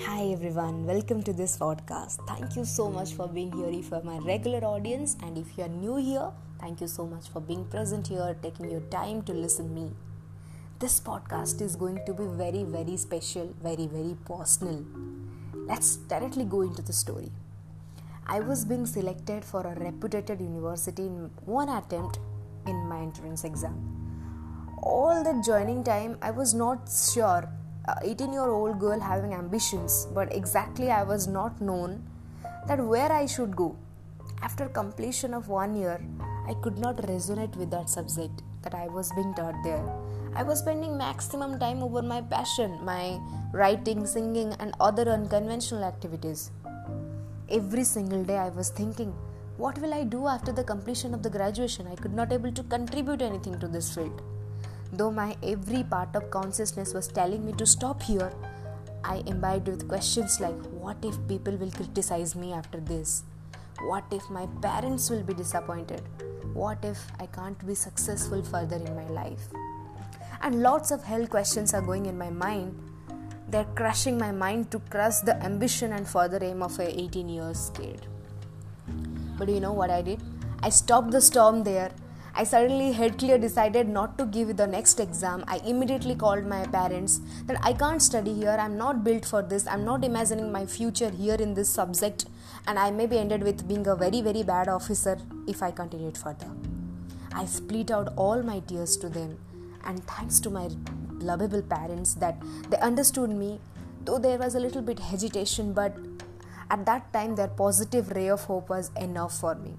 Hi everyone, welcome to this podcast. Thank you so much for being here if you are my regular audience and if you are new here, thank you so much for being present here, taking your time to listen me. This podcast is going to be very very special, very very personal. Let's directly go into the story. I was being selected for a reputed university in one attempt in my entrance exam. All the joining time, I was not sure Uh, 18 year old girl having ambitions, but exactly I was not known that where I should go. After completion of one year, I could not resonate with that subject that I was being taught there. I was spending maximum time over my passion, my writing, singing, and other unconventional activities. Every single day I was thinking, what will I do after the completion of the graduation? I could not able to contribute anything to this field. Though my every part of consciousness was telling me to stop here, I imbibed with questions like what if people will criticize me after this? What if my parents will be disappointed? What if I can't be successful further in my life? And lots of hell questions are going in my mind. They're crushing my mind to crush the ambition and further aim of a 18 years kid. But you know what I did? I stopped the storm there I suddenly head clear decided not to give the next exam. I immediately called my parents that I can't study here. I'm not built for this. I'm not imagining my future here in this subject and I may be ended with being a very very bad officer if I continued further. I split out all my tears to them and thanks to my lovable parents that they understood me though there was a little bit hesitation but at that time their positive ray of hope was enough for me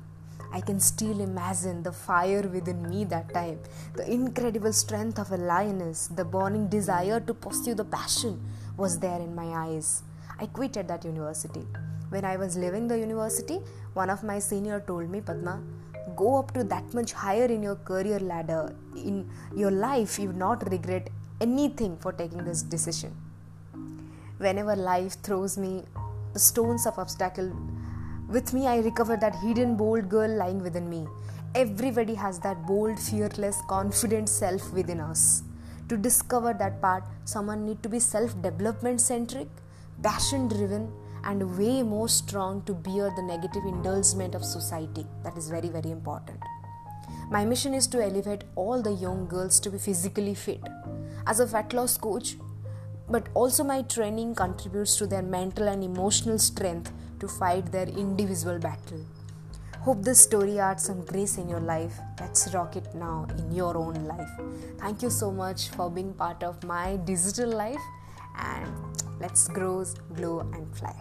I can still imagine the fire within me that time, the incredible strength of a lioness, the burning desire to pursue the passion was there in my eyes. I quitted that university. When I was leaving the university, one of my senior told me, Padma, go up to that much higher in your career ladder. In your life, you will not regret anything for taking this decision. Whenever life throws me the stones of obstacle with me, I recover that hidden bold girl lying within me. Everybody has that bold, fearless, confident self within us. To discover that part, someone need to be self-development centric, passion driven, and way more strong to bear the negative indulgence of society. That is very, very important. My mission is to elevate all the young girls to be physically fit. As a fat loss coach, but also my training contributes to their mental and emotional strength to fight their individual battle. Hope this story adds some grace in your life. Let's rock it now in your own life. Thank you so much for being part of my digital life and let's grow, glow, and fly.